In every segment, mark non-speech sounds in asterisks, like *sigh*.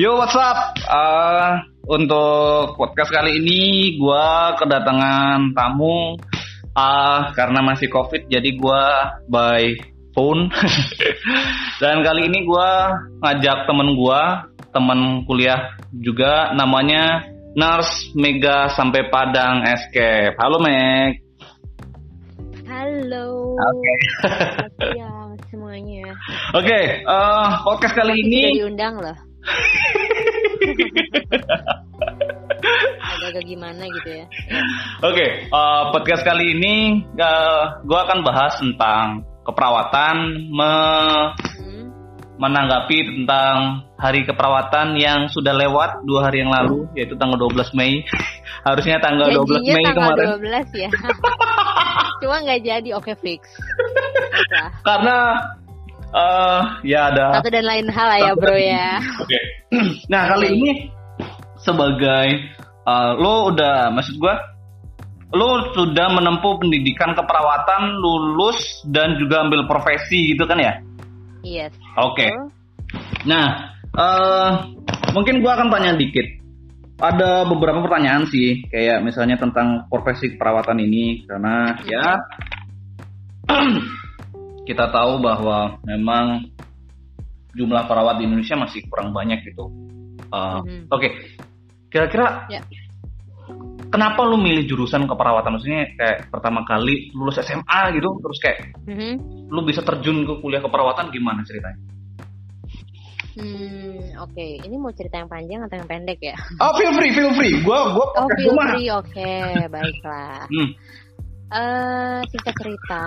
Yo, what's up? Uh, untuk podcast kali ini gue kedatangan tamu uh, karena masih covid jadi gue by phone *laughs* dan kali ini gue ngajak temen gue temen kuliah juga namanya Nurse Mega sampai Padang Escape. Halo Meg. Halo. Oke. siang semuanya. *laughs* Oke, uh, podcast kali ini Sudah diundang loh. Agak-agak gimana gitu ya. Oke, uh, podcast kali ini uh, gue akan bahas tentang keperawatan, me- Hmm. menanggapi tentang hari keperawatan yang sudah lewat dua hari yang lalu, yaitu tanggal 12 Mei. *laughs* Harusnya tanggal 12 Janjinya Mei tanggal kemarin. 12 ya. *laughs* Cuma nggak jadi, oke fix. Baiklah. Karena uh, ya ada. Satu dan lain hal ya bro ya. Oke. *clears throat* Nah kali ini sebagai uh, lo udah maksud gua lo sudah menempuh pendidikan keperawatan, lulus dan juga ambil profesi gitu kan ya? Yes. Oke. Betul. Nah, eh mungkin gua akan tanya dikit. Ada beberapa pertanyaan sih, kayak misalnya tentang profesi keperawatan ini, karena ya *clears throat* kita tahu bahwa memang jumlah perawat di Indonesia masih kurang banyak gitu. Eh, Mhm. Oke, kira-kira Ya. kenapa lu milih jurusan keperawatan? Maksudnya kayak pertama kali lulus SMA gitu, terus kayak Mhm. lu bisa terjun ke kuliah keperawatan gimana ceritanya? Hmm, oke. Ini mau cerita yang panjang atau yang pendek ya? Oh, feel free, feel free. Gua gua Oh, feel gua mah. free. Oke, baiklah. Hmm. Eh, singkat cerita,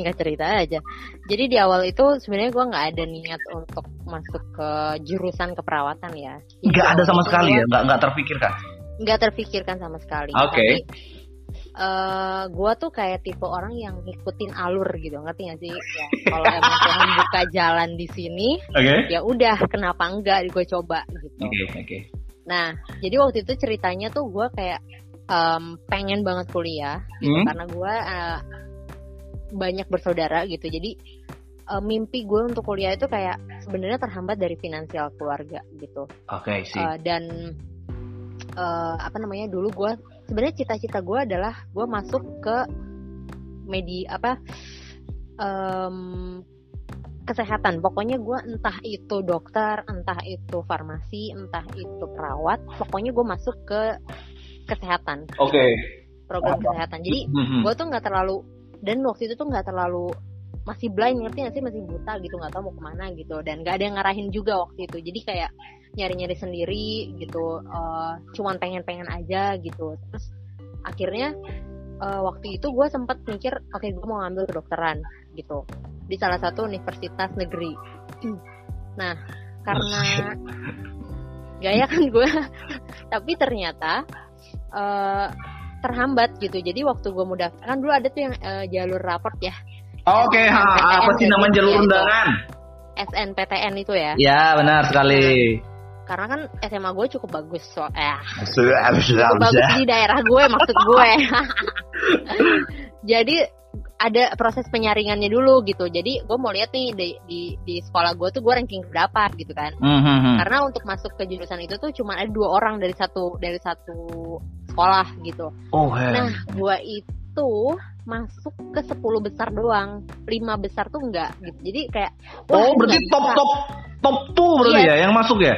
singkat cerita aja. Jadi di awal itu sebenarnya gue nggak ada niat untuk masuk ke jurusan keperawatan ya. Nggak ada sama sekali ya, nggak nggak terpikirkan. Nggak terpikirkan sama sekali. Oke. Tapi eh gue tuh kayak tipe orang yang ngikutin alur gitu, ngerti gak sih? Ya, kalau emang *laughs* Tuhan buka jalan di sini, Oke. ya udah, kenapa enggak gue coba gitu. Oke, oke. Nah, jadi waktu itu ceritanya tuh gue kayak em, pengen banget kuliah gitu Hmm. karena gue eh, banyak bersaudara gitu. Jadi eh, mimpi gue untuk kuliah itu kayak sebenarnya terhambat dari finansial keluarga gitu. Oke, sih. Eh, dan eh, apa namanya dulu gue sebenarnya cita-cita gue adalah gue masuk ke media apa em, kesehatan pokoknya gue entah itu dokter entah itu farmasi entah itu perawat pokoknya gue masuk ke kesehatan Oke. program kesehatan jadi Mhm. gue tuh nggak terlalu dan waktu itu tuh nggak terlalu masih blind ngerti gak sih? Masih buta gitu nggak tahu mau ke mana gitu. Dan nggak ada yang ngarahin juga waktu itu. Jadi kayak nyari-nyari sendiri gitu eh, cuman pengen-pengen aja gitu. Terus akhirnya eh, waktu itu gue sempat mikir oke gue mau ngambil kedokteran gitu di salah satu universitas negeri. Nah karena *laughs* gaya kan gue tapi ternyata eh, terhambat gitu. Jadi waktu gue mau daftar kan dulu ada tuh yang eh, jalur raport ya. Oke, ha, apa sih namanya jalur undangan? SNPTN itu ya. Ya, benar sekali. karena kan SMA gue cukup bagus so eh. Cukup bagus di daerah gue maksud gue *laughs* jadi ada proses penyaringannya dulu gitu. Jadi gue mau lihat nih di di, di sekolah gue tuh gue ranking berapa gitu kan. Mhm. karena untuk masuk ke jurusan itu tuh cuma ada dua orang dari satu dari satu sekolah gitu Oh, hell. Nah, gua itu masuk ke 10 besar doang. 5 besar tuh enggak gitu. Jadi kayak oh, berarti top bisa. top top tuh berarti Iya. ya yang masuk ya?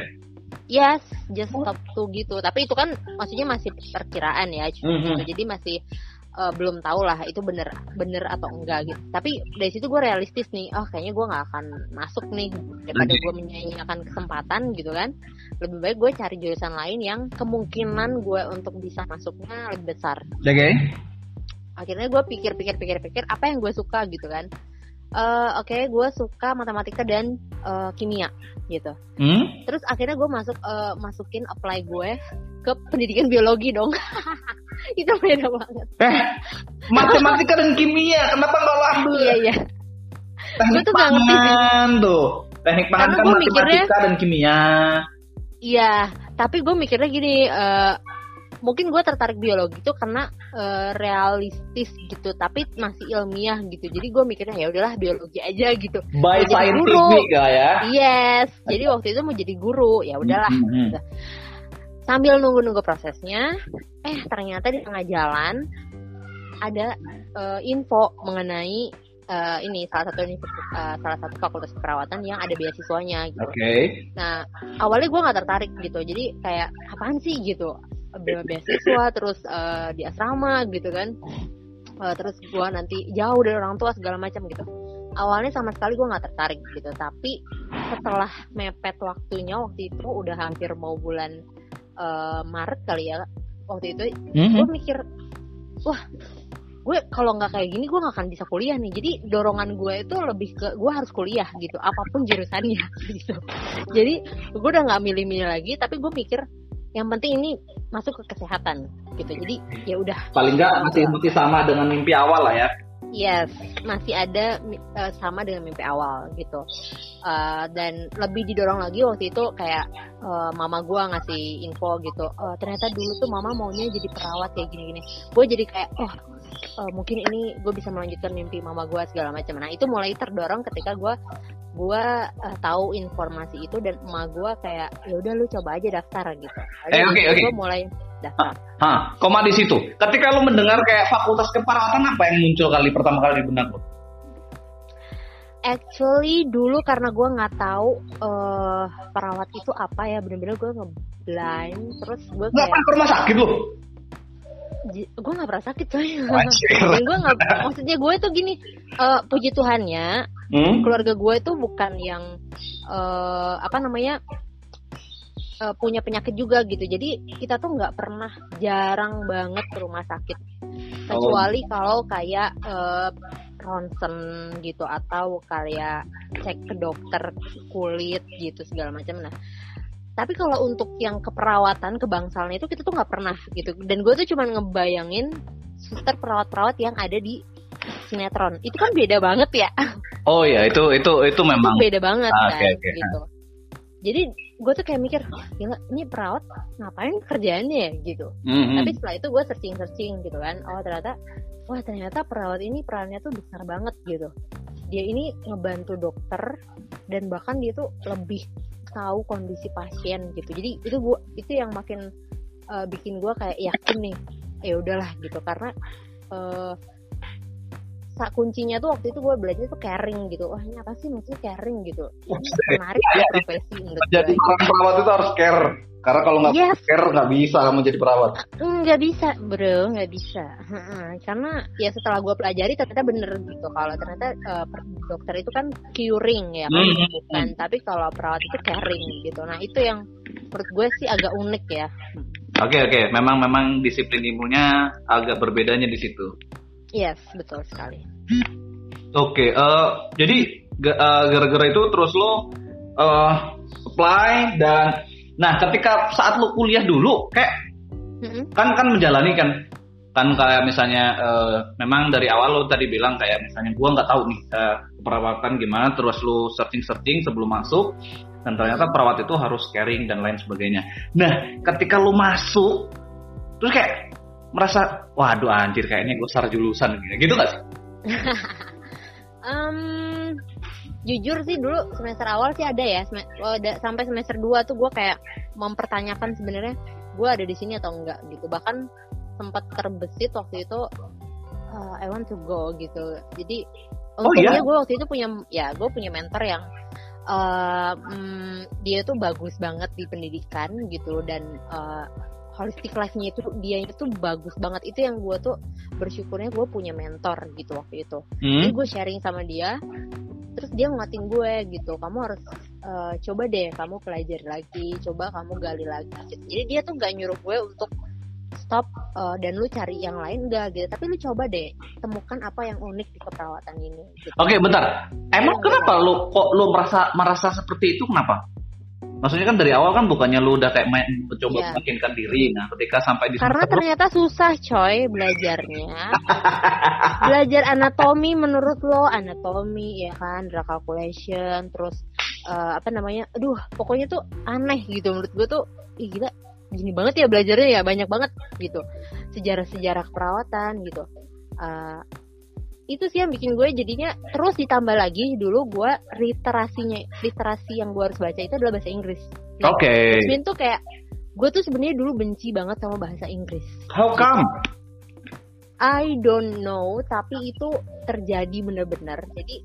Yes, just top 2 gitu. Tapi itu kan maksudnya masih perkiraan ya. Mhm. gitu. Jadi masih eh, belum tahu lah itu bener bener atau enggak gitu. Tapi dari situ gue realistis nih, oh kayaknya gue nggak akan masuk nih daripada gue menyanyiakan kesempatan gitu kan. Lebih baik gue cari jurusan lain yang kemungkinan gue untuk bisa masuknya lebih besar. Oke. akhirnya gue pikir-pikir-pikir-pikir apa yang gue suka gitu kan Eh, oke gue suka matematika dan eh, kimia gitu Hmm? terus akhirnya gue masuk eh, masukin apply gue ke pendidikan biologi dong *laughs* *laughs* itu beda banget Eh, matematika dan kimia, kenapa nggak lo ambil? iya iya Teknik Gua tuh nggak ngerti sih. pangan tuh. Teknik pangan Karena kan matematika mikirnya- dan kimia. iya tapi gue mikirnya gini eh mungkin gue tertarik biologi itu karena uh, realistis gitu tapi masih ilmiah gitu jadi gue mikirnya ya udahlah biologi aja gitu by scientific ya yes jadi waktu itu mau jadi guru ya udahlah mm -hmm. gitu. Sambil nunggu-nunggu prosesnya eh ternyata di tengah jalan ada uh, info mengenai uh, ini salah satu uh, salah satu fakultas keperawatan yang ada beasiswanya gitu. Oke. Okay. Nah awalnya gue nggak tertarik gitu, jadi kayak apaan sih gitu, beasiswa terus uh, di asrama gitu kan, uh, terus gue nanti jauh dari orang tua segala macam gitu. Awalnya sama sekali gue nggak tertarik gitu, tapi setelah mepet waktunya waktu itu udah hampir mau bulan uh, Maret kali ya waktu itu, mm -hmm. gue mikir wah gue kalau nggak kayak gini gue nggak akan bisa kuliah nih. Jadi dorongan gue itu lebih ke gue harus kuliah gitu apa pun jurusannya *laughs* gitu. Jadi gue udah nggak milih-milih lagi tapi gue mikir yang penting ini masuk ke kesehatan gitu. Jadi ya udah. Paling nggak masih masih sama dengan mimpi awal lah ya Yes, masih ada uh, sama dengan mimpi awal gitu. Uh, dan lebih didorong lagi waktu itu kayak uh, mama gue ngasih info gitu. Uh, ternyata dulu tuh mama maunya jadi perawat kayak gini-gini. Gue jadi kayak oh uh, mungkin ini gue bisa melanjutkan mimpi mama gue segala macam. Nah itu mulai terdorong ketika gue gue uh, tahu informasi itu dan emak gue kayak ya udah lu coba aja daftar gitu. Eh oke oke. Okay, Gue mulai daftar. Hah, koma di situ. Ketika lu mendengar kayak fakultas keperawatan apa yang muncul kali pertama kali di benak lu? Actually dulu karena gue nggak tahu uh, perawat itu apa ya bener-bener gue ngeblind terus gue kayak nggak ke rumah sakit lu gue nggak pernah sakit coy dan *laughs* gue nggak maksudnya gue tuh gini uh, puji Tuhannya hmm? keluarga gue itu bukan yang uh, apa namanya uh, punya penyakit juga gitu jadi kita tuh nggak pernah jarang banget ke rumah sakit kecuali oh. kalau kayak uh, ronsen gitu atau kayak cek ke dokter kulit gitu segala macam nah tapi kalau untuk yang keperawatan kebangsalan itu kita tuh nggak pernah gitu dan gue tuh cuma ngebayangin suster perawat-perawat yang ada di sinetron. Itu kan beda banget ya. Oh ya itu itu itu memang itu beda banget ah, kan okay, okay. gitu. Jadi gue tuh kayak mikir gila ini perawat ngapain kerjaannya ya? Gitu. Mm-hmm. tapi setelah itu gue searching searching gitu kan. Oh ternyata wah ternyata perawat ini perannya tuh besar banget gitu. Dia ini ngebantu dokter dan bahkan dia tuh lebih tahu kondisi pasien gitu. Jadi itu gua itu yang makin uh, bikin gue kayak yakin nih ya udahlah gitu. Karena uh, sak kuncinya tuh waktu itu gue belajar tuh caring gitu. Wah ini apa sih? Maksudnya caring gitu. Menarik ya profesi menurut jadi orang perawat itu harus care. Karena kalau nggak yes. care nggak bisa kamu jadi perawat. Nggak bisa bro. Nggak bisa. Karena ya setelah gue pelajari ternyata bener gitu. Kalau ternyata uh, dokter itu kan curing ya kan? hmm. bukan. Tapi kalau perawat itu caring gitu. Nah itu yang menurut gue sih agak unik ya. Oke okay, oke, okay. memang memang disiplin ilmunya agak berbedanya di situ. Yes, betul sekali. Oke, okay, uh, eh, jadi uh, gara-gara itu terus lo uh, apply dan nah ketika saat lo kuliah dulu kayak mm-hmm. kan kan menjalani kan kan kayak misalnya uh, memang dari awal lo tadi bilang kayak misalnya gua nggak tahu nih uh, perawatan gimana terus lo searching searching sebelum masuk dan ternyata perawat itu harus caring dan lain sebagainya. Nah ketika lo masuk terus kayak merasa waduh anjir kayaknya gue salah jurusan gitu gak sih? *laughs* um, jujur sih dulu semester awal sih ada ya oh, sampai semester 2 tuh gue kayak mempertanyakan sebenarnya gue ada di sini atau enggak gitu bahkan sempat terbesit waktu itu uh, I want to go gitu jadi oh, untungnya iya? gue waktu itu punya ya gue punya mentor yang uh, mm, dia tuh bagus banget di pendidikan gitu dan uh, holistic life-nya itu dia itu bagus banget. Itu yang gue tuh bersyukurnya gue punya mentor gitu waktu itu. Hmm. jadi gue sharing sama dia terus dia ngatin gue gitu. Kamu harus uh, coba deh kamu pelajari lagi coba kamu gali lagi gitu. jadi dia tuh gak nyuruh gue untuk stop uh, dan lu cari yang lain enggak gitu. Tapi lu coba deh temukan apa yang unik di keperawatan ini gitu. oke okay, bentar. Emang kenapa lu kok lu merasa merasa seperti itu? Kenapa maksudnya kan dari awal kan bukannya lu udah kayak main, mencoba yeah. meyakinkan diri. Nah ketika sampai di karena ternyata susah coy belajarnya. *laughs* Belajar anatomi menurut lo anatomi ya kan drug calculation terus uh, apa namanya aduh pokoknya tuh aneh gitu menurut gue tuh Ih, gila gini banget ya belajarnya ya banyak banget gitu. Sejarah-sejarah keperawatan gitu. Uh, itu sih yang bikin gue jadinya terus ditambah lagi dulu gue literasinya literasi yang gue harus baca itu adalah bahasa Inggris. Nah, Oke. Okay. Sebenarnya tuh kayak gue tuh sebenarnya dulu benci banget sama bahasa Inggris. How come? I don't know, tapi itu terjadi bener-bener. Jadi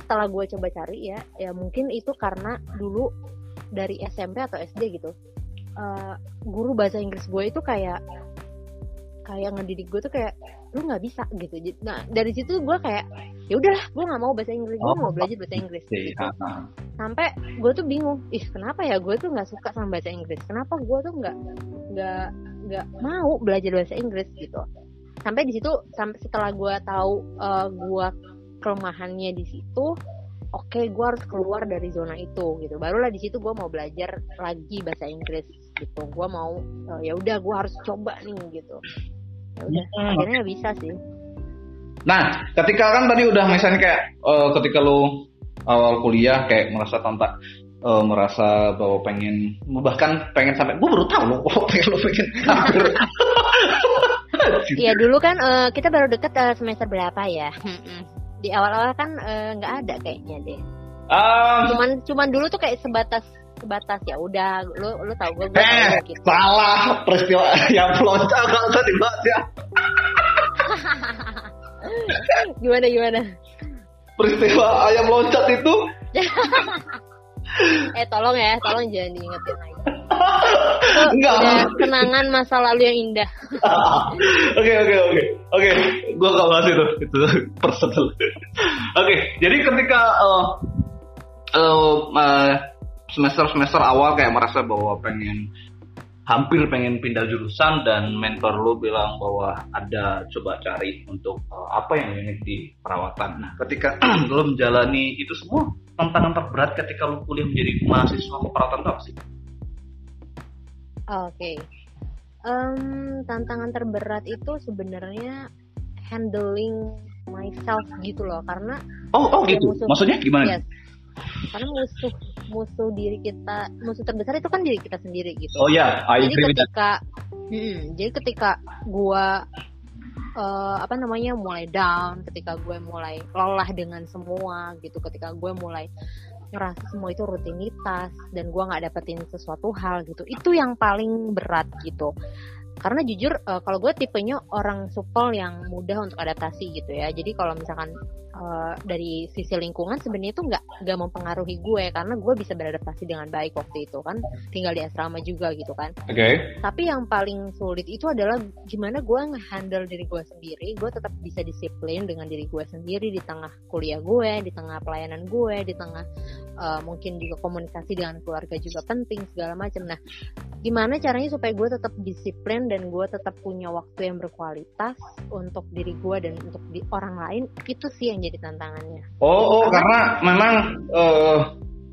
setelah gue coba cari ya, ya mungkin itu karena dulu dari SMP atau SD gitu, uh, guru bahasa Inggris gue itu kayak kayak ngedidik gue tuh kayak lu nggak bisa gitu. Nah dari situ gue kayak ya udahlah gue nggak mau bahasa Inggris gue oh, mau belajar bahasa Inggris gitu. sampai gue tuh bingung ih kenapa ya gue tuh nggak suka sama bahasa Inggris? Kenapa gue tuh nggak nggak nggak mau belajar bahasa Inggris? Gitu. Sampai di situ sampai setelah gue tahu uh, gue kelemahannya di situ oke okay, gue harus keluar dari zona itu gitu. Barulah di situ gue mau belajar lagi bahasa Inggris gitu. Gue mau uh, ya udah gue harus coba nih gitu ya udah hmm. akhirnya bisa sih nah ketika kan tadi udah misalnya kayak uh, ketika lo awal kuliah kayak merasa tanpa uh, merasa bahwa pengen bahkan pengen sampai gue baru tahu loh oh, *laughs* pengen lo pengen Iya dulu kan uh, kita baru deket uh, semester berapa ya? Di awal-awal kan nggak uh, ada kayaknya deh. Um, cuman cuman dulu tuh kayak sebatas sebatas ya udah lu lu tahu gue gue eh, gitu. salah peristiwa *laughs* yang peloncat gak usah dibahas ya *laughs* gimana gimana peristiwa ayam loncat itu *laughs* eh tolong ya tolong jangan diingetin lagi Enggak. Udah kenangan masa lalu yang indah. Oke oke oke oke. Gue gak bahas itu itu personal. Oke okay, jadi ketika uh, uh, uh, semester-semester awal kayak merasa bahwa pengen hampir pengen pindah jurusan dan mentor lo bilang bahwa ada coba cari untuk uh, apa yang unik di perawatan. Nah, ketika *clears throat* lo menjalani itu semua tantangan terberat ketika lo kuliah menjadi mahasiswa keperawatan itu apa sih? Oke, okay. um, tantangan terberat itu sebenarnya handling myself gitu loh, karena oh oh gitu, musuh, maksudnya gimana? Yes, karena musuh musuh diri kita musuh terbesar itu kan diri kita sendiri gitu. Oh ya yeah, jadi ketika hmm, jadi ketika gua uh, apa namanya mulai down ketika gue mulai lelah dengan semua gitu ketika gue mulai ngerasa semua itu rutinitas dan gue nggak dapetin sesuatu hal gitu itu yang paling berat gitu karena jujur uh, kalau gue tipenya orang supel yang mudah untuk adaptasi gitu ya jadi kalau misalkan uh, dari sisi lingkungan sebenarnya itu nggak nggak mempengaruhi gue karena gue bisa beradaptasi dengan baik waktu itu kan tinggal di asrama juga gitu kan. Oke. Okay. Tapi yang paling sulit itu adalah gimana gue ngehandle diri gue sendiri, gue tetap bisa disiplin dengan diri gue sendiri di tengah kuliah gue, di tengah pelayanan gue, di tengah uh, mungkin juga komunikasi dengan keluarga juga penting segala macam. Nah, gimana caranya supaya gue tetap disiplin dan gue tetap punya waktu yang berkualitas untuk diri gue dan untuk di orang lain itu sih yang jadi tantangannya. Oh, oh karena memang uh,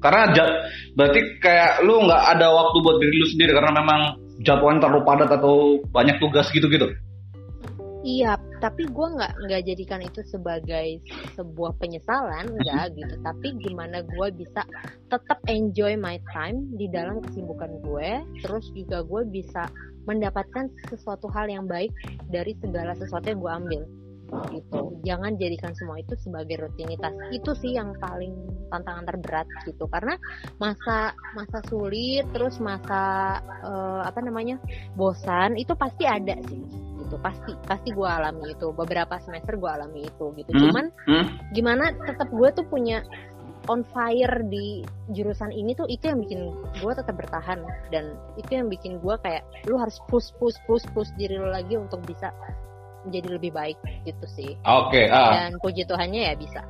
karena jad, berarti kayak lu nggak ada waktu buat diri lu sendiri karena memang jadwalnya terlalu padat atau banyak tugas gitu-gitu. Iya, tapi gue nggak nggak jadikan itu sebagai sebuah penyesalan, enggak gitu. Tapi gimana gue bisa tetap enjoy my time di dalam kesibukan gue, terus juga gue bisa mendapatkan sesuatu hal yang baik dari segala sesuatu yang gue ambil gitu. Jangan jadikan semua itu sebagai rutinitas. Itu sih yang paling tantangan terberat gitu. Karena masa masa sulit terus masa uh, apa namanya bosan itu pasti ada sih gitu. Pasti pasti gue alami itu. Beberapa semester gue alami itu gitu. Hmm? cuman hmm? gimana tetap gue tuh punya on fire di jurusan ini tuh itu yang bikin gue tetap bertahan. Dan itu yang bikin gue kayak lu harus push push push push diri lu lagi untuk bisa jadi lebih baik gitu sih. Oke. Okay, uh. Dan puji Tuhannya ya bisa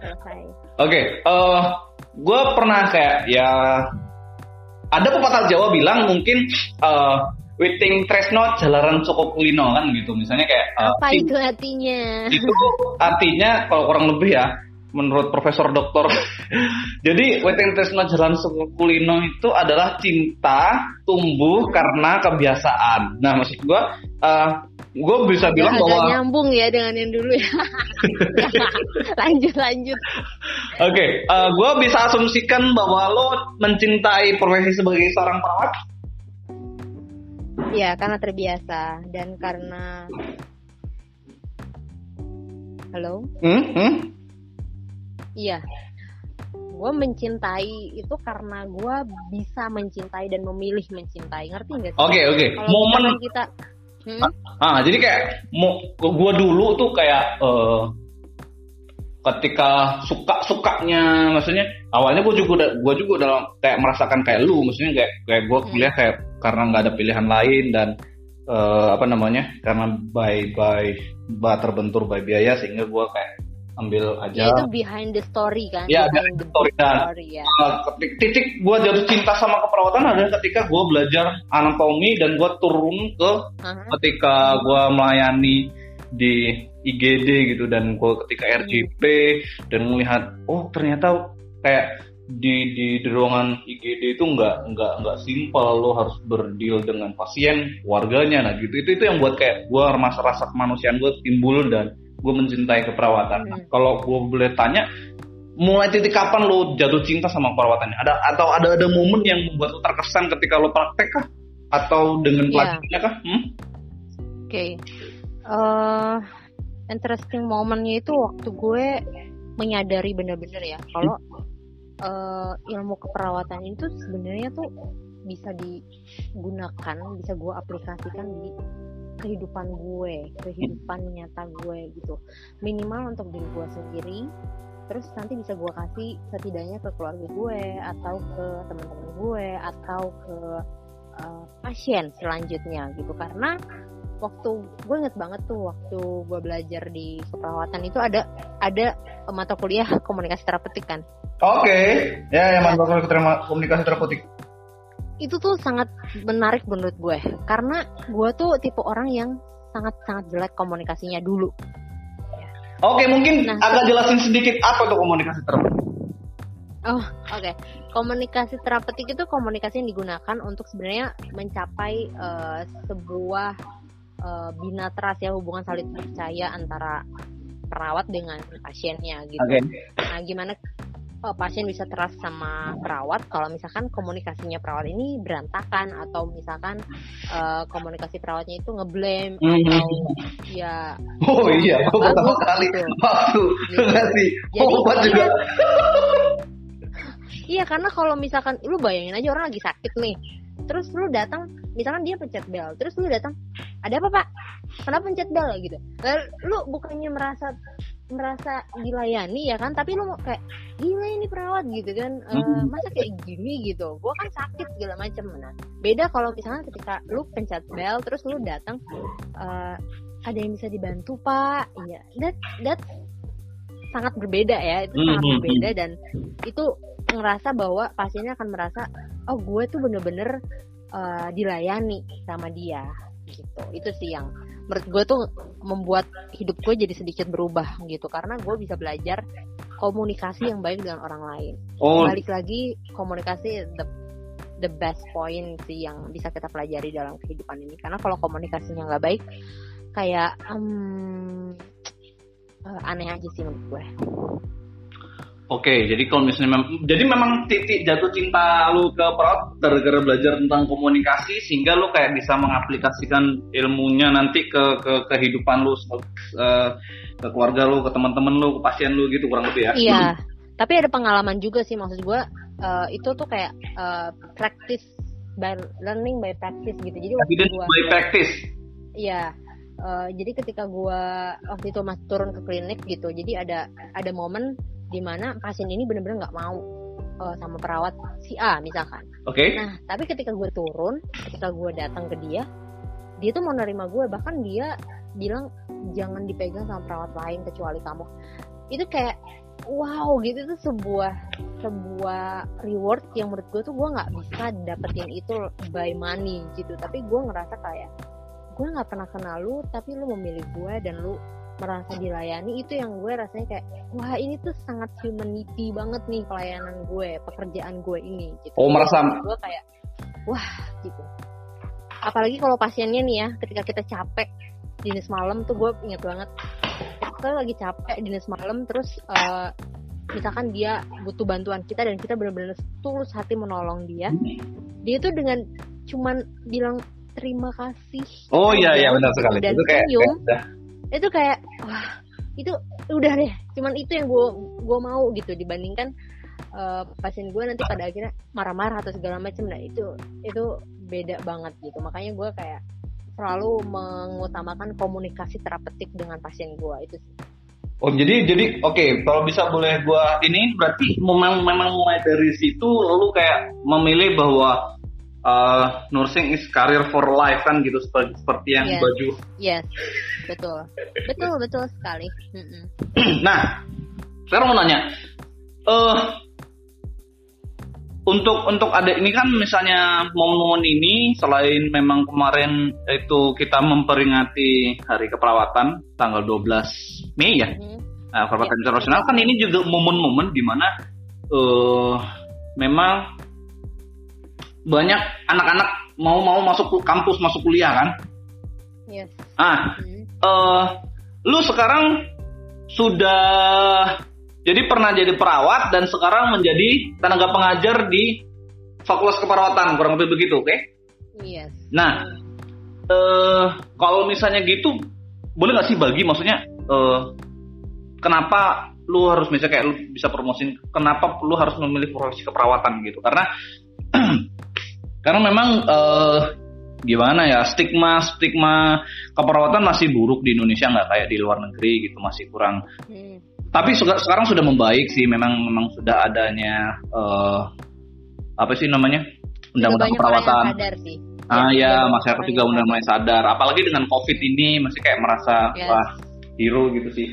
selesai. Oke, okay, uh, eh, gue pernah kayak ya ada pepatah Jawa bilang mungkin uh, Witing Tresno Jalaran Soko Kulino kan gitu misalnya kayak uh, apa itu artinya itu artinya kalau kurang lebih ya menurut Profesor Doktor. *laughs* Jadi Weting Tresno Jalan Kulino itu adalah cinta tumbuh karena kebiasaan. Nah maksud gue, uh, gue bisa bilang bahwa nyambung ya dengan yang dulu ya. *laughs* lanjut lanjut. Oke, okay, uh, gue bisa asumsikan bahwa lo mencintai profesi sebagai seorang perawat. Iya, karena terbiasa dan karena Halo? Hmm? Hmm? Iya. Gue mencintai itu karena gue bisa mencintai dan memilih mencintai. Ngerti nggak sih? Oke, oke. Kalau Momen kita Hmm? Ah, jadi kayak mau gua dulu tuh kayak eh, ketika suka sukanya, maksudnya awalnya gua juga udah gua juga udah kayak merasakan kayak lu, maksudnya kayak kayak gua Hmm. kuliah kayak karena nggak ada pilihan lain dan eh, apa namanya karena by by bah terbentur by biaya sehingga gua kayak ambil Ya aja. itu behind the story kan? Iya, behind behind the story, dan- story ya. Uh, titik gue jatuh cinta sama keperawatan adalah ketika gue belajar anatomi dan gue turun ke Aha. ketika gue melayani di IGD gitu dan gue ketika RJP dan melihat oh ternyata kayak di di, di ruangan IGD itu nggak nggak nggak simpel lo harus berdeal dengan pasien warganya nah gitu itu itu yang buat kayak gue rasa rasa kemanusiaan gue timbul dan gue mencintai keperawatan Nah, Hmm. kalau gue boleh tanya mulai titik kapan lo jatuh cinta sama perawatannya ada atau ada ada momen yang membuat lo terkesan ketika lo praktek kah atau dengan Iya. pelajarannya kah hmm? Oke. Eh, interesting momennya itu waktu gue menyadari bener-bener ya kalau eh, ilmu keperawatan itu sebenarnya tuh bisa digunakan, bisa gue aplikasikan di kehidupan gue, kehidupan nyata gue gitu. Minimal untuk diri gue sendiri, terus nanti bisa gue kasih setidaknya ke keluarga gue atau ke teman-teman gue atau ke uh, pasien selanjutnya gitu karena waktu gue inget banget tuh waktu gue belajar di keperawatan itu ada ada mata kuliah komunikasi terapeutik kan Oke, ya yang mantap komunikasi terapeutik. Itu tuh sangat menarik menurut gue karena gue tuh tipe orang yang sangat sangat jelek komunikasinya dulu Oke, mungkin Nah, agak jelasin sedikit apa tuh komunikasi terapeutik. Oh, oke. Komunikasi terapeutik itu komunikasi yang digunakan untuk sebenarnya mencapai eh, sebuah eh, bina trust ya hubungan saling percaya antara perawat dengan pasiennya gitu. Oke. Nah, gimana eh, pasien bisa trust sama perawat kalau misalkan komunikasinya perawat ini berantakan atau misalkan eh, komunikasi perawatnya itu ngeblame Mhm. atau ya Oh iya, Ya, gua pertama kali gitu. waktu Gitu. ngasih Jadi, obat juga. Iya karena kalau misalkan lu bayangin aja orang lagi sakit nih, terus lu datang, misalkan dia pencet bel, terus lu datang, ada apa pak? Kenapa pencet bel gitu? Lalu lu bukannya merasa merasa dilayani ya kan, tapi lu mau kayak gila ini perawat gitu kan, Hmm. masa kayak gini gitu? Gua kan sakit segala macam. Nah beda kalau misalkan ketika lu pencet bel, terus lu datang, eh, ada yang bisa dibantu pak? Iya, that that sangat berbeda ya, itu sangat Hmm, hmm, berbeda dan itu ngerasa bahwa pasiennya akan merasa oh gue tuh bener-bener uh, dilayani sama dia gitu itu sih yang menurut gue tuh membuat hidup gue jadi sedikit berubah gitu. Karena gue bisa belajar komunikasi yang baik dengan orang lain. Oh, balik lagi komunikasi the the best point sih yang bisa kita pelajari dalam kehidupan ini. Karena kalau komunikasinya nggak baik kayak eh, aneh aja sih menurut gue Oke, jadi kalau misalnya mem- jadi memang titik jatuh cinta lu ke perawat gara-gara belajar tentang komunikasi sehingga lu kayak bisa mengaplikasikan ilmunya nanti ke ke kehidupan lu eh, ke keluarga lu, ke teman-teman lu, ke pasien lu gitu kurang lebih ya. Iya, *laughs* tapi ada pengalaman juga sih maksud gue eh, itu tuh kayak eh, practice by learning by practice gitu. Jadi waktu Evidence gue, by practice. iya, eh, jadi ketika gue waktu itu masih turun ke klinik gitu, jadi ada ada momen di mana pasien ini bener-bener nggak mau eh, sama perawat si A misalkan. Oke. Nah, tapi ketika gue turun, ketika gue datang ke dia, dia tuh mau nerima gue. Bahkan dia bilang jangan dipegang sama perawat lain kecuali kamu. Itu kayak wow gitu itu sebuah sebuah reward yang menurut gue tuh gue nggak bisa dapetin itu by money gitu. Tapi gue ngerasa kayak gue nggak pernah kenal lu, tapi lu memilih gue dan lu merasa dilayani itu yang gue rasanya kayak wah ini tuh sangat humanity banget nih pelayanan gue pekerjaan gue ini gitu Oh, merasa- gue kayak wah gitu apalagi kalau pasiennya nih ya ketika kita capek dinas malam tuh gue inget banget kita lagi capek dinas malam terus eh, misalkan dia butuh bantuan kita dan kita benar-benar tulus hati menolong dia dia tuh dengan cuman bilang terima kasih Oh iya iya benar sekali. dan Itu kayak, senyum kayak. Itu kayak wah itu udah deh. Cuman itu yang gue gue mau gitu dibandingkan eh, pasien gue nanti pada akhirnya marah-marah atau segala macam. Nah itu itu beda banget gitu. Makanya gue kayak selalu mengutamakan komunikasi terapeutik dengan pasien gue itu sih. Oh jadi jadi oke kalau bisa boleh gua ini berarti memang memang mulai dari situ lu kayak memilih bahwa uh, nursing is career for life kan gitu seperti, seperti yang Yes. baju. yes betul betul betul sekali. *clears throat* Nah sekarang mau nanya, eh untuk untuk ada ini kan misalnya momen-momen ini selain memang kemarin itu kita memperingati Hari Keperawatan tanggal 12 Mei ya. Mhm. Nah, perawatan Ya. internasional kan ini juga momen-momen di mana eh memang banyak anak-anak mau mau masuk kampus masuk kuliah kan. yes Ah, Mhm. eh lu sekarang sudah jadi pernah jadi perawat dan sekarang menjadi tenaga pengajar di Fakultas Keperawatan kurang lebih begitu, oke? yes Nah, eh kalau misalnya gitu, boleh nggak sih bagi maksudnya eh kenapa lu harus misalnya kayak lu bisa promosin, kenapa lu harus memilih profesi keperawatan gitu? Karena *clears throat* karena memang eh gimana ya stigma stigma keperawatan masih buruk di Indonesia nggak kayak di luar negeri gitu masih kurang. Mhm. Tapi sekarang sudah membaik sih, memang memang sudah adanya eh apa sih namanya undang-undang keperawatan. Ah ya, banyak masyarakat juga udah mulai sadar. Apalagi dengan COVID ini masih kayak merasa Yes. wah hero gitu sih.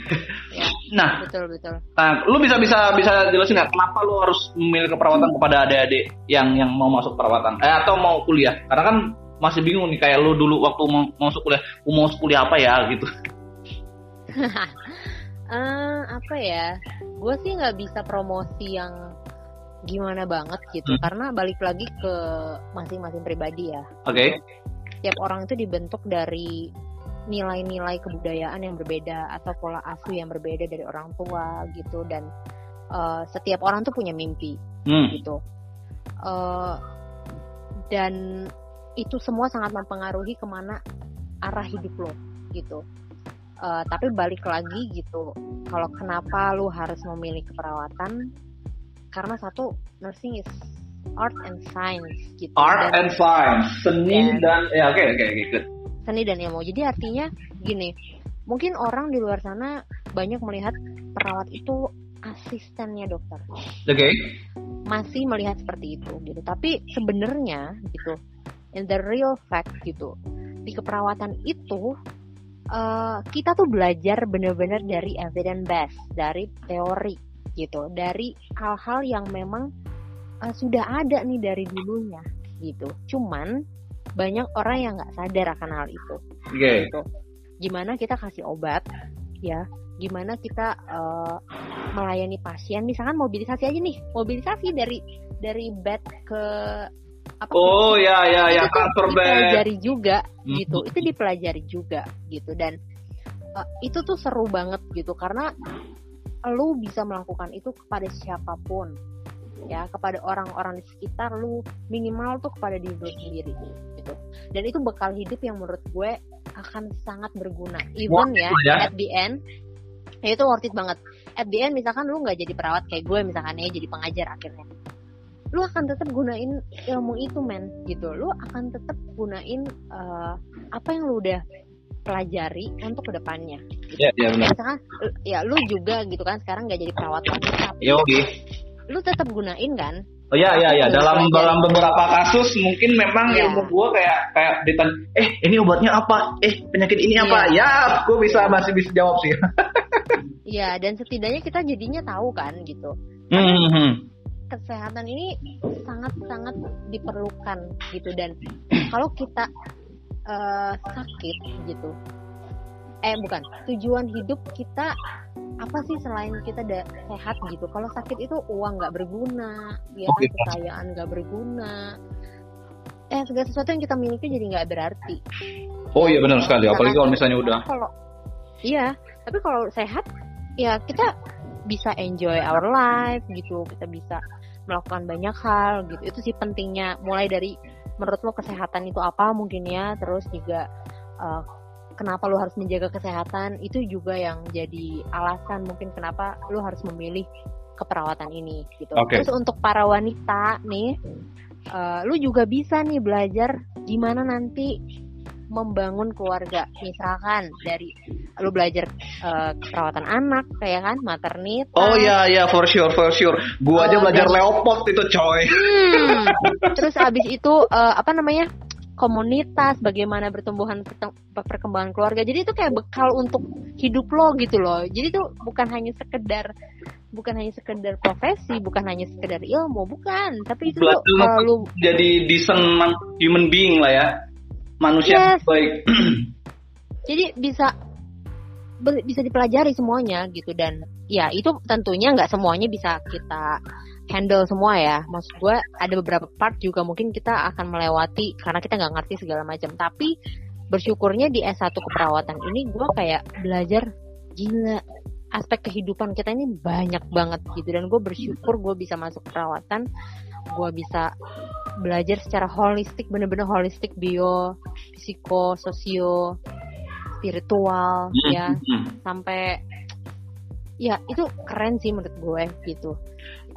Ya, Nah, betul betul nah, lu bisa bisa bisa jelasin nggak kenapa lu harus memilih keperawatan kepada adik-adik yang yang mau masuk perawatan eh, atau mau kuliah? Karena kan masih bingung nih kayak lu dulu waktu mau masuk kuliah, "Gua mau masuk kuliah apa ya gitu. *laughs* Eh, apa ya gue sih nggak bisa promosi yang gimana banget gitu Hmm. karena balik lagi ke masing-masing pribadi ya Oke. tiap orang itu dibentuk dari nilai-nilai kebudayaan yang berbeda atau pola asuh yang berbeda dari orang tua gitu dan eh, setiap orang tuh punya mimpi Hmm. gitu Eh, dan itu semua sangat mempengaruhi ke mana arah hidup lo gitu Eh, tapi balik lagi gitu kalau kenapa lu harus memilih keperawatan karena satu nursing is art and science gitu Art dan and science, seni Yes. dan ya oke oke oke good. Seni dan ilmu. Jadi artinya gini mungkin orang di luar sana banyak melihat perawat itu asistennya dokter. Oke. masih melihat seperti itu gitu. Tapi sebenarnya gitu in the real fact gitu di keperawatan itu eh, kita tuh belajar bener-bener dari evidence based dari teori gitu. Dari hal-hal yang memang eh, sudah ada nih dari dulunya gitu. Cuman banyak orang yang nggak sadar akan hal itu Oke. gitu. Gimana kita kasih obat, ya? Gimana kita eh, melayani pasien? Misalkan mobilisasi aja nih, mobilisasi dari dari bed ke apa? Oh ya ya ya itu transfer bed. dipelajari juga Mhm. gitu. Itu dipelajari juga gitu dan eh, itu tuh seru banget gitu karena lu bisa melakukan itu kepada siapa pun ya kepada orang-orang di sekitar lu minimal tuh kepada diri lu sendiri gitu dan itu bekal hidup yang menurut gue akan sangat berguna even ya, ya. at the end ya itu worth it banget at the end misalkan lu nggak jadi perawat kayak gue misalkan ya jadi pengajar akhirnya lu akan tetap gunain ilmu itu men gitu lu akan tetap gunain eh, apa yang lu udah pelajari untuk ke depannya Ya ya benar. misalkan ya lu juga gitu kan sekarang nggak jadi perawat lagi tapi Yo, oke. Lu tetap gunain kan? Oh ya ya ya Aku dalam dalam beberapa kasus mungkin memang Iya. ilmu gue kayak kayak ditanya eh ini obatnya apa? Eh penyakit ini apa? Ya gue bisa masih bisa jawab sih. *laughs* Iya dan setidaknya kita jadinya tahu kan gitu. Hmm, hmm, hmm. kesehatan ini sangat sangat diperlukan gitu. Dan kalau kita eh, sakit gitu eh bukan tujuan hidup kita apa sih selain kita da- sehat gitu? Kalau sakit itu uang nggak berguna ya kan kekayaan nggak berguna. Eh segala sesuatu yang kita miliki jadi nggak berarti. Oh iya benar sekali. Apalagi kalau misalnya udah kalau iya tapi kalau sehat ya kita bisa enjoy our life gitu. Kita bisa melakukan banyak hal gitu. Itu sih pentingnya. Mulai dari menurut lo kesehatan itu apa mungkin ya terus juga uh, kenapa lo harus menjaga kesehatan itu juga yang jadi alasan mungkin kenapa lo harus memilih keperawatan ini gitu. Okay. terus untuk para wanita nih uh, lu juga bisa nih belajar gimana nanti membangun keluarga. Misalkan dari lu belajar uh, keperawatan anak kayak kan maternitas oh iya iya for sure for sure. Gua aja oh, belajar dan... leopard itu coy. Hmm, *laughs* terus abis itu uh, apa namanya komunitas bagaimana pertumbuhan perkembangan keluarga. Jadi itu kayak bekal untuk hidup lo gitu loh. Jadi itu bukan hanya sekedar bukan hanya sekedar profesi bukan hanya sekedar ilmu bukan. Tapi itu kalau lu jadi decent human being lah ya. Manusia yes. baik. *clears throat* Jadi bisa bisa dipelajari semuanya gitu. Dan ya itu tentunya nggak semuanya bisa kita handle semua ya. Maksud gue ada beberapa part juga mungkin kita akan melewati karena kita nggak ngerti segala macam. Tapi bersyukurnya di S1 keperawatan ini gue kayak belajar gila aspek kehidupan kita ini banyak banget gitu. Dan gue bersyukur gue bisa masuk perawatan gue bisa belajar secara holistik bener-bener holistik bio psiko sosio spiritual hmm, ya. hmm. sampai ya itu keren sih menurut gue gitu.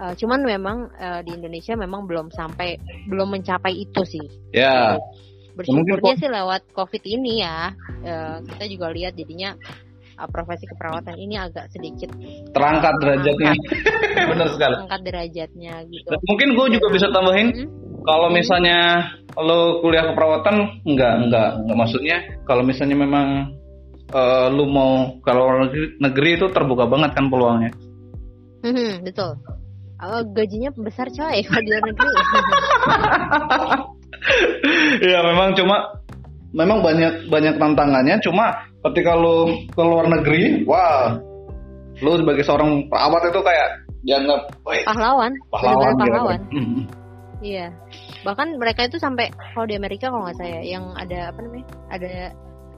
Uh, cuman memang uh, di Indonesia memang belum sampai belum mencapai itu sih. Ya. Yeah. bersyukurnya sih lewat covid ini ya. Uh, kita juga lihat jadinya uh, profesi keperawatan ini agak sedikit terangkat derajatnya. *laughs* benar sekali. Terangkat derajatnya gitu. Mungkin gue juga bisa tambahin hmm kalau hmm. misalnya lo kuliah keperawatan enggak enggak enggak. Maksudnya kalau misalnya memang uh, lu mau kalau negeri, negeri itu terbuka banget kan peluangnya. Hmm, betul. Oh, gajinya besar coy *laughs* kalau di luar negeri. *laughs* ya memang cuma memang banyak banyak tantangannya cuma ketika lu ke luar negeri, wah lu sebagai seorang perawat itu kayak dianggap pahlawan, pahlawan, pahlawan. Gitu. Iya. Bahkan mereka itu sampai kalau di Amerika kalau nggak saya yang ada apa namanya? Ada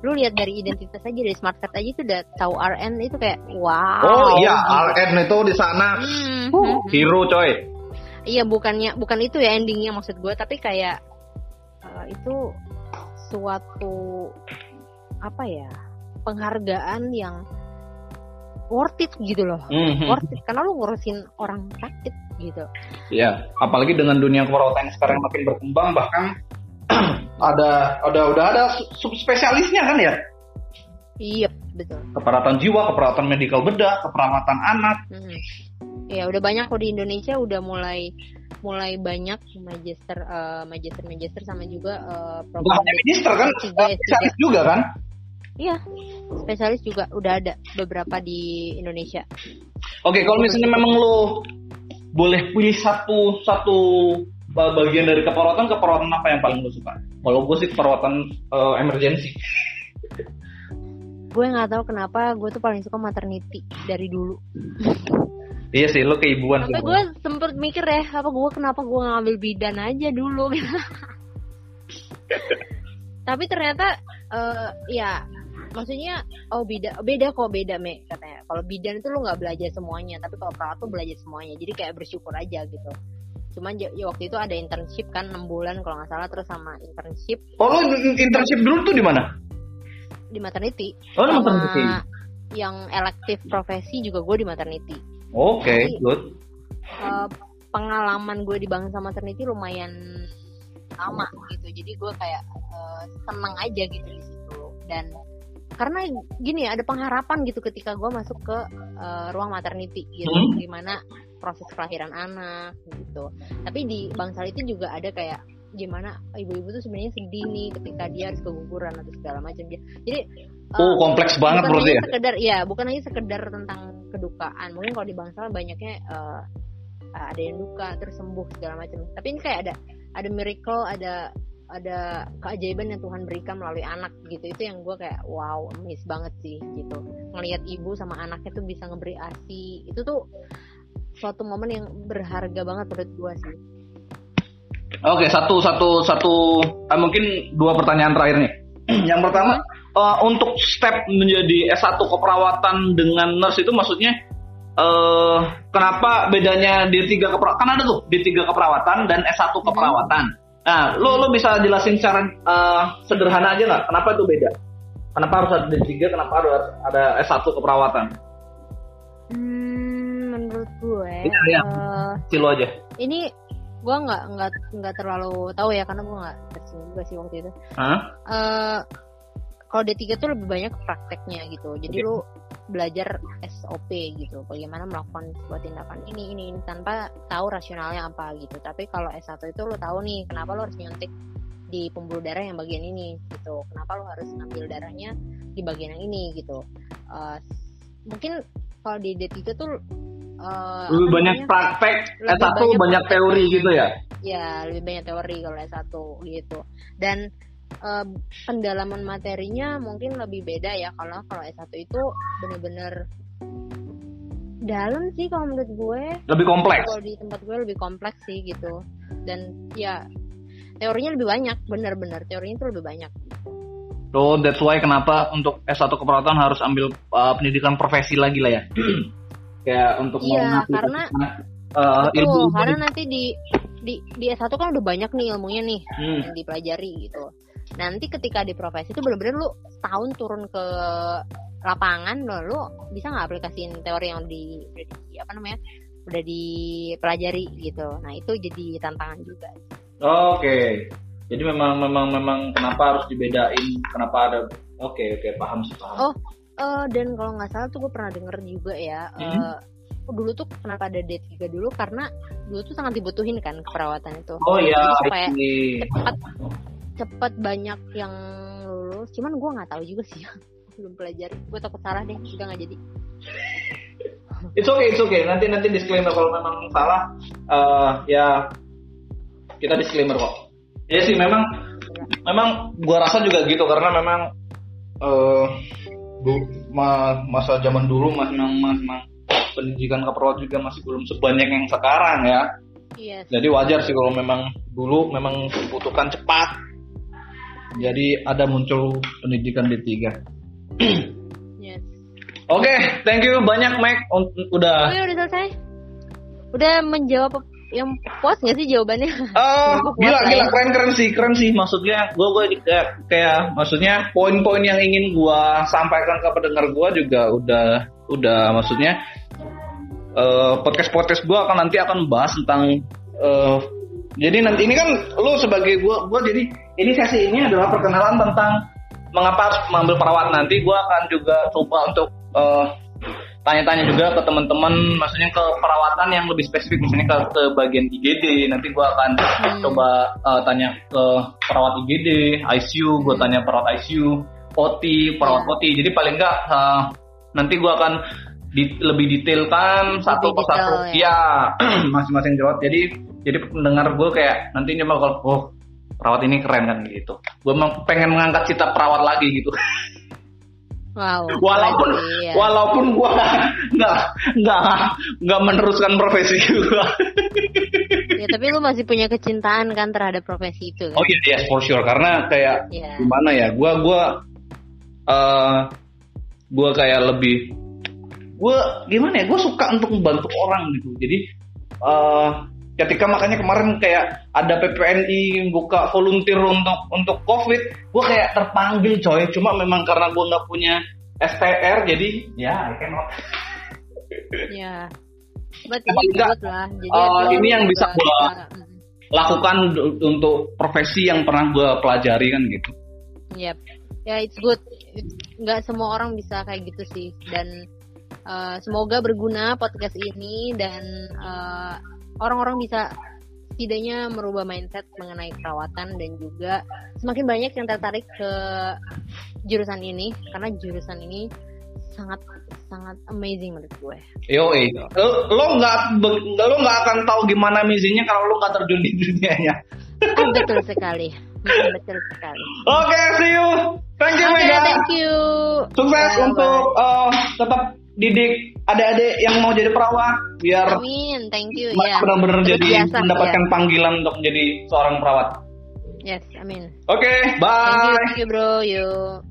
lu lihat dari identitas aja dari smart card aja itu udah tahu RN itu kayak wow. Oh iya, gitu. RN itu di sana. Hmm, uh, hero coy. Iya, bukannya bukan itu ya endingnya maksud gue, tapi kayak uh, itu suatu apa ya? penghargaan yang worth it gitu loh. Mm-hmm. Worth it karena lu ngurusin orang sakit gitu. Iya, apalagi dengan dunia keperawatan sekarang makin berkembang bahkan *clears throat* ada ada udah ada subspesialisnya kan ya? Iya, betul. Keperawatan jiwa, keperawatan medikal bedah, keperawatan anak. Hmm. Ya, udah banyak kok di Indonesia udah mulai mulai banyak magister uh, magister magister sama juga uh, program magister kan spesialis juga kan Iya, spesialis juga udah ada beberapa di Indonesia. Oke, kalau misalnya memang lo boleh pilih satu satu bagian dari keperawatan, keperawatan apa yang paling lo suka? Kalau gue sih keperawatan uh, emergency. gue nggak tahu kenapa gue tuh paling suka maternity dari dulu. iya sih, lo keibuan. Sampai gue sempet mikir ya, apa gue kenapa gue ngambil bidan aja dulu *laughs* Tapi ternyata uh, ya maksudnya oh beda beda kok beda me katanya kalau bidan itu lu nggak belajar semuanya tapi kalau perawat tuh belajar semuanya jadi kayak bersyukur aja gitu cuman ya, waktu itu ada internship kan enam bulan kalau nggak salah terus sama internship. Oh lu internship dulu tuh di mana? Di maternity. Oh di maternity. yang elektif profesi juga gue di maternity. Oke okay, good. uh, pengalaman gue di bangsa maternity lumayan lama gitu. Jadi gue kayak uh, seneng aja gitu di situ. Dan karena gini ada pengharapan gitu ketika gue masuk ke uh, ruang maternity gitu. Hmm? gimana proses kelahiran anak gitu. Tapi di bangsal itu juga ada kayak gimana ibu-ibu tuh sebenarnya sedih nih ketika dia harus keguguran atau segala macam jadi oh uh, kompleks banget menurut ya? sekedar ya bukan hanya sekedar tentang kedukaan. Mungkin kalau di bangsal banyaknya uh, ada yang duka terus sembuh segala macam. Tapi ini kayak ada ada miracle ada ada keajaiban yang Tuhan berikan melalui anak gitu. Itu yang gue kayak wow miss banget sih gitu. Ngelihat ibu sama anaknya tuh bisa ngeberi asi. Itu tuh suatu momen yang berharga banget menurut gue sih oke satu satu satu eh, mungkin dua pertanyaan terakhir nih *clears throat* yang pertama uh, untuk step menjadi S1 keperawatan dengan nurse itu maksudnya uh, kenapa bedanya di tiga keperawatan kan ada tuh di tiga keperawatan dan S1 keperawatan Nah, lo lo bisa jelasin cara uh, sederhana aja nggak? Kenapa itu beda? Kenapa harus ada D3? Kenapa harus ada S1 keperawatan? Hmm, menurut gue, Iya, iya. eh, Silo aja. ini gue nggak nggak nggak terlalu tahu ya karena gue nggak searching juga sih waktu itu. Hah? eh kalau D3 tuh lebih banyak prakteknya gitu. Jadi Oke. lu belajar SOP gitu. Bagaimana melakukan sebuah tindakan ini ini ini tanpa tahu rasionalnya apa gitu. Tapi kalau S1 itu lu tahu nih kenapa lu harus nyuntik di pembuluh darah yang bagian ini gitu. Kenapa lu harus ngambil darahnya di bagian yang ini gitu. Eh, mungkin kalau di D3 tuh eh, Lebih banyak namanya? praktek, Lebih S1 banyak banyak teori gitu ya? ya lebih banyak teori kalau S1 gitu dan eh, pendalaman materinya mungkin lebih beda ya kalau kalau S1 itu bener-bener dalam sih kalau menurut gue Lebih kompleks. kalau di tempat gue lebih kompleks sih gitu dan ya teorinya lebih banyak bener-bener teorinya itu lebih banyak So that's why kenapa untuk S1 keperawatan harus ambil uh, pendidikan profesi lagi lah ya. *clears throat* Kayak untuk Iya, karena- uh, Betul, ilmu karena nanti di di di S1 kan udah banyak nih ilmunya nih Hmm. yang dipelajari gitu. Nanti ketika di profesi itu bener-bener lu setahun turun ke lapangan lo lu bisa nggak aplikasiin teori yang di, di apa namanya udah dipelajari gitu. Nah itu jadi tantangan juga. Oke. Jadi memang memang memang kenapa harus dibedain? Kenapa ada? Oke oke paham sih paham. Oh. Eh, dan kalau nggak salah tuh gue pernah denger juga ya. Hmm. eh, dulu tuh kenapa ada D3 dulu karena dulu tuh sangat dibutuhin kan keperawatan itu. Oh iya. Supaya cepat cepat banyak yang lulus cuman gue nggak tahu juga sih *laughs* belum pelajari gue takut salah deh udah nggak jadi It's okay, it's okay. Nanti nanti disclaimer kalau memang salah, eh, ya kita disclaimer kok. Ya sih memang memang gua rasa juga gitu karena memang eh du- ma- masa zaman dulu memang memang pendidikan keperawatan juga masih belum sebanyak yang sekarang ya. iya Jadi wajar sih kalau memang dulu memang dibutuhkan cepat. Jadi ada muncul pendidikan D3. yes Oke, thank you banyak Mike udah oke udah selesai udah menjawab yang puas nggak sih jawabannya? Oh, gila lah gila ya. keren keren sih keren sih. Maksudnya gue gue kayak, kayak maksudnya poin-poin yang ingin gue sampaikan ke pendengar gue juga udah udah maksudnya podcast podcast gue akan nanti akan bahas tentang eh, jadi nanti ini kan lu sebagai gue gue jadi ini sesi ini adalah perkenalan tentang mengapa harus mengambil perawat. Nanti gue akan juga coba untuk eh, tanya-tanya juga ke teman-teman maksudnya ke perawatan yang lebih spesifik misalnya ke, ke bagian IGD nanti gua akan Hmm. coba uh, tanya ke perawat IGD ICU gua tanya perawat ICU OT perawat Hmm. OT jadi paling enggak uh, nanti gua akan di- lebih detailkan satu Lebih persatu. detail, ya *clears throat* masing-masing jawab. Jadi jadi pendengar gue kayak nanti dia bakal oh perawat ini keren kan gitu. Gue pengen mengangkat cita perawat lagi gitu *laughs* wow walaupun keren sih, ya. walaupun gua nggak nggak nggak meneruskan profesi gua ya tapi lu masih punya kecintaan kan terhadap profesi itu kan? oh iya yes for sure karena kayak Iya. gimana ya gua gua eh gua kayak lebih gua gimana ya gua suka untuk membantu orang gitu jadi eh ketika makanya kemarin kayak ada PPNI buka volunteer untuk untuk COVID, gua kayak terpanggil coy. Cuma memang karena gua nggak punya STR jadi ya I cannot. ya it's enggak, lah jadi eh, lu ini yang bisa bisa- lakukan untuk profesi yang pernah gue pelajari kan gitu. Yep. Ya it's good. Nggak semua orang bisa kayak gitu sih. Dan uh, semoga berguna podcast ini dan uh, orang-orang bisa setidaknya merubah mindset mengenai perawatan dan juga semakin banyak yang tertarik ke jurusan ini karena jurusan ini sangat sangat amazing menurut gue. Yo, lo lo nggak lo nggak akan tahu gimana misinya kalau lo nggak terjun di dunianya. Ah, betul sekali. Betul sekali. Oke, see you. Thank you, Oke, Mega. thank you. Sukses Bye-bye. untuk eh, tetap didik adik-adik yang mau jadi perawat biar Amin, thank you. Ya. benar-benar jadi biasa, mendapatkan panggilan untuk menjadi seorang perawat. ya. Yes, amin. Oke, Thank you, bye. thank you bro. Yuk.